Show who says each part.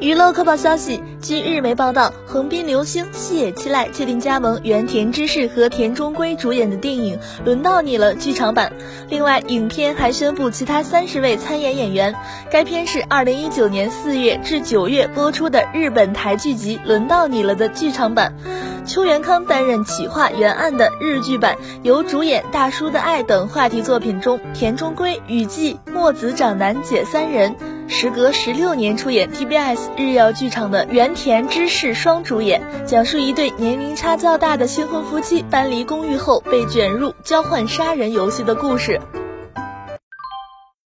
Speaker 1: 娱乐快报消息：据日媒报道，横滨流星细野七濑确定加盟原田知世和田中圭主演的电影《轮到你了》剧场版。另外，影片还宣布其他三十位参演演员。该片是二零一九年四月至九月播出的日本台剧集《轮到你了》的剧场版。邱元康担任企划原案的日剧版，由主演《大叔的爱》等话题作品中田中圭、雨季、墨子长男姐三人。时隔十六年出演 TBS 日曜剧场的原田知世双主演，讲述一对年龄差较大的新婚夫妻搬离公寓后被卷入交换杀人游戏的故事。